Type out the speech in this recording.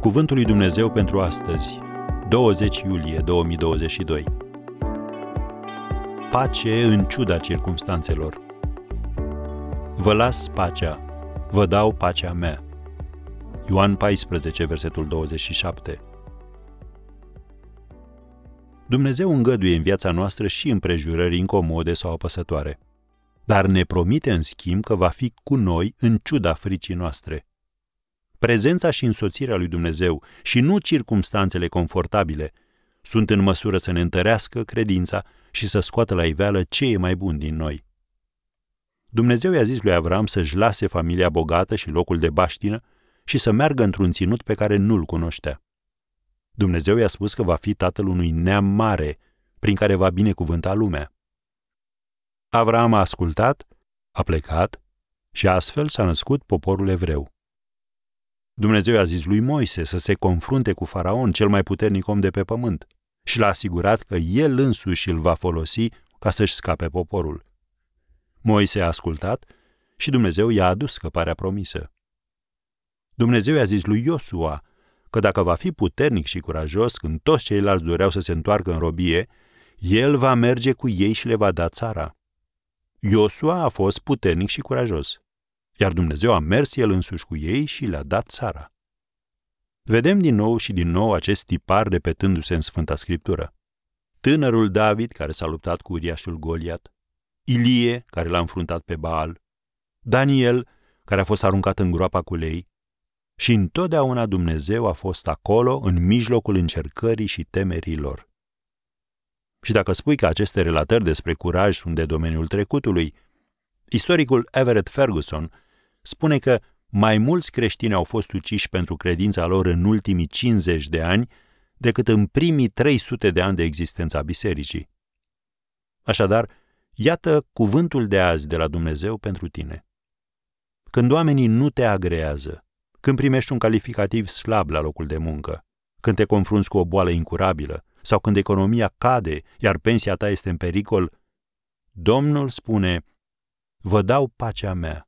Cuvântul lui Dumnezeu pentru astăzi, 20 iulie 2022. Pace în ciuda circumstanțelor. Vă las pacea, vă dau pacea mea. Ioan 14, versetul 27. Dumnezeu îngăduie în viața noastră și împrejurări incomode sau apăsătoare, dar ne promite în schimb că va fi cu noi în ciuda fricii noastre. Prezența și însoțirea lui Dumnezeu și nu circumstanțele confortabile sunt în măsură să ne întărească credința și să scoată la iveală ce e mai bun din noi. Dumnezeu i-a zis lui Avram să-și lase familia bogată și locul de baștină și să meargă într-un ținut pe care nu-l cunoștea. Dumnezeu i-a spus că va fi tatăl unui neam mare, prin care va binecuvânta lumea. Avram a ascultat, a plecat și astfel s-a născut poporul evreu. Dumnezeu i-a zis lui Moise să se confrunte cu faraon, cel mai puternic om de pe pământ, și l-a asigurat că el însuși îl va folosi ca să-și scape poporul. Moise a ascultat și Dumnezeu i-a adus scăparea promisă. Dumnezeu i-a zis lui Iosua că dacă va fi puternic și curajos când toți ceilalți doreau să se întoarcă în robie, el va merge cu ei și le va da țara. Iosua a fost puternic și curajos, iar Dumnezeu a mers el însuși cu ei și le-a dat țara. Vedem din nou și din nou acest tipar repetându-se în Sfânta Scriptură. Tânărul David, care s-a luptat cu uriașul Goliat, Ilie, care l-a înfruntat pe Baal, Daniel, care a fost aruncat în groapa cu lei, și întotdeauna Dumnezeu a fost acolo, în mijlocul încercării și temerilor. Și dacă spui că aceste relatări despre curaj sunt de domeniul trecutului, istoricul Everett Ferguson spune că mai mulți creștini au fost uciși pentru credința lor în ultimii 50 de ani decât în primii 300 de ani de existență a bisericii. Așadar, iată cuvântul de azi de la Dumnezeu pentru tine. Când oamenii nu te agrează, când primești un calificativ slab la locul de muncă, când te confrunți cu o boală incurabilă sau când economia cade, iar pensia ta este în pericol, Domnul spune, vă dau pacea mea.